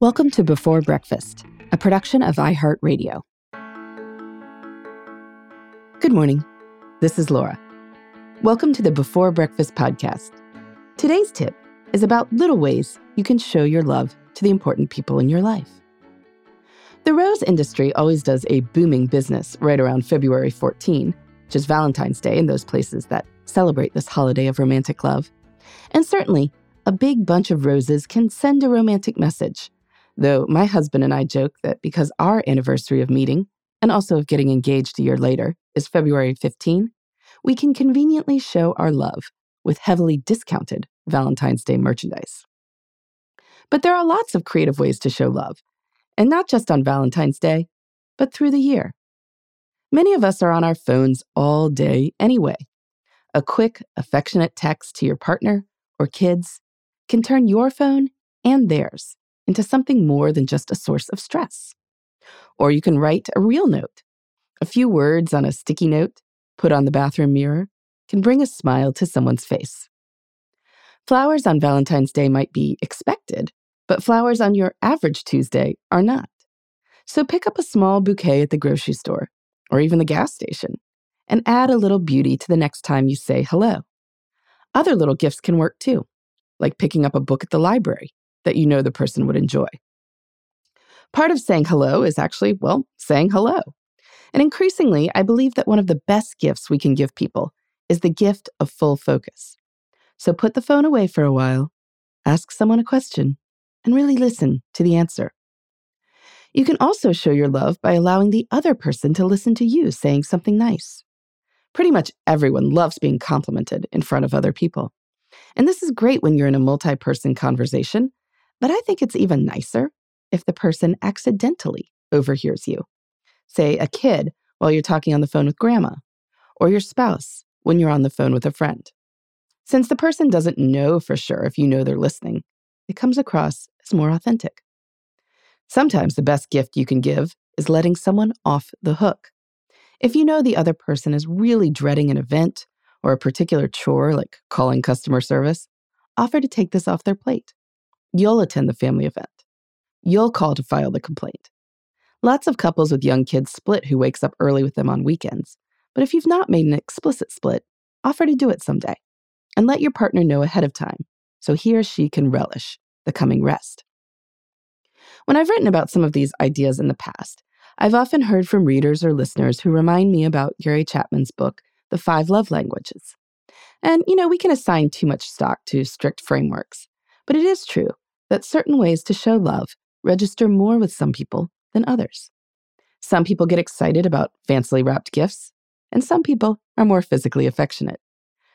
Welcome to Before Breakfast, a production of iHeartRadio. Good morning. This is Laura. Welcome to the Before Breakfast podcast. Today's tip is about little ways you can show your love to the important people in your life. The rose industry always does a booming business right around February 14, which is Valentine's Day in those places that celebrate this holiday of romantic love. And certainly, a big bunch of roses can send a romantic message. Though my husband and I joke that because our anniversary of meeting, and also of getting engaged a year later, is February 15, we can conveniently show our love with heavily discounted Valentine's Day merchandise. But there are lots of creative ways to show love, and not just on Valentine's Day, but through the year. Many of us are on our phones all day anyway. A quick, affectionate text to your partner or kids can turn your phone and theirs into something more than just a source of stress. Or you can write a real note. A few words on a sticky note put on the bathroom mirror can bring a smile to someone's face. Flowers on Valentine's Day might be expected, but flowers on your average Tuesday are not. So pick up a small bouquet at the grocery store or even the gas station and add a little beauty to the next time you say hello. Other little gifts can work too, like picking up a book at the library that you know the person would enjoy. Part of saying hello is actually, well, saying hello. And increasingly, I believe that one of the best gifts we can give people is the gift of full focus. So put the phone away for a while, ask someone a question, and really listen to the answer. You can also show your love by allowing the other person to listen to you saying something nice. Pretty much everyone loves being complimented in front of other people. And this is great when you're in a multi person conversation, but I think it's even nicer if the person accidentally overhears you. Say, a kid while you're talking on the phone with grandma, or your spouse when you're on the phone with a friend. Since the person doesn't know for sure if you know they're listening, it comes across as more authentic. Sometimes the best gift you can give is letting someone off the hook. If you know the other person is really dreading an event or a particular chore like calling customer service, offer to take this off their plate. You'll attend the family event. You'll call to file the complaint. Lots of couples with young kids split who wakes up early with them on weekends. But if you've not made an explicit split, offer to do it someday. And let your partner know ahead of time so he or she can relish the coming rest. When I've written about some of these ideas in the past, I've often heard from readers or listeners who remind me about Gary Chapman's book, The Five Love Languages. And, you know, we can assign too much stock to strict frameworks, but it is true that certain ways to show love register more with some people than others. Some people get excited about fancily wrapped gifts, and some people are more physically affectionate.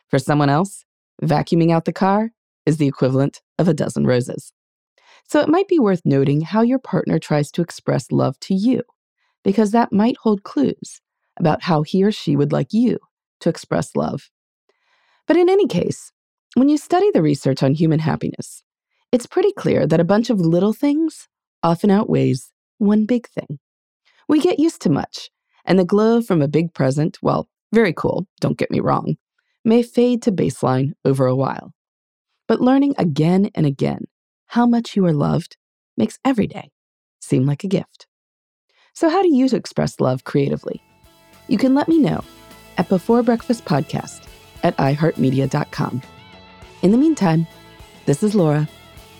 For someone else, vacuuming out the car is the equivalent of a dozen roses. So it might be worth noting how your partner tries to express love to you, because that might hold clues about how he or she would like you to express love. But in any case, when you study the research on human happiness, it's pretty clear that a bunch of little things often outweighs one big thing. We get used to much, and the glow from a big present, well, very cool, don't get me wrong, may fade to baseline over a while. But learning again and again how much you are loved makes every day seem like a gift. So, how do you express love creatively? You can let me know at Before Breakfast Podcast at iHeartMedia.com. In the meantime, this is Laura.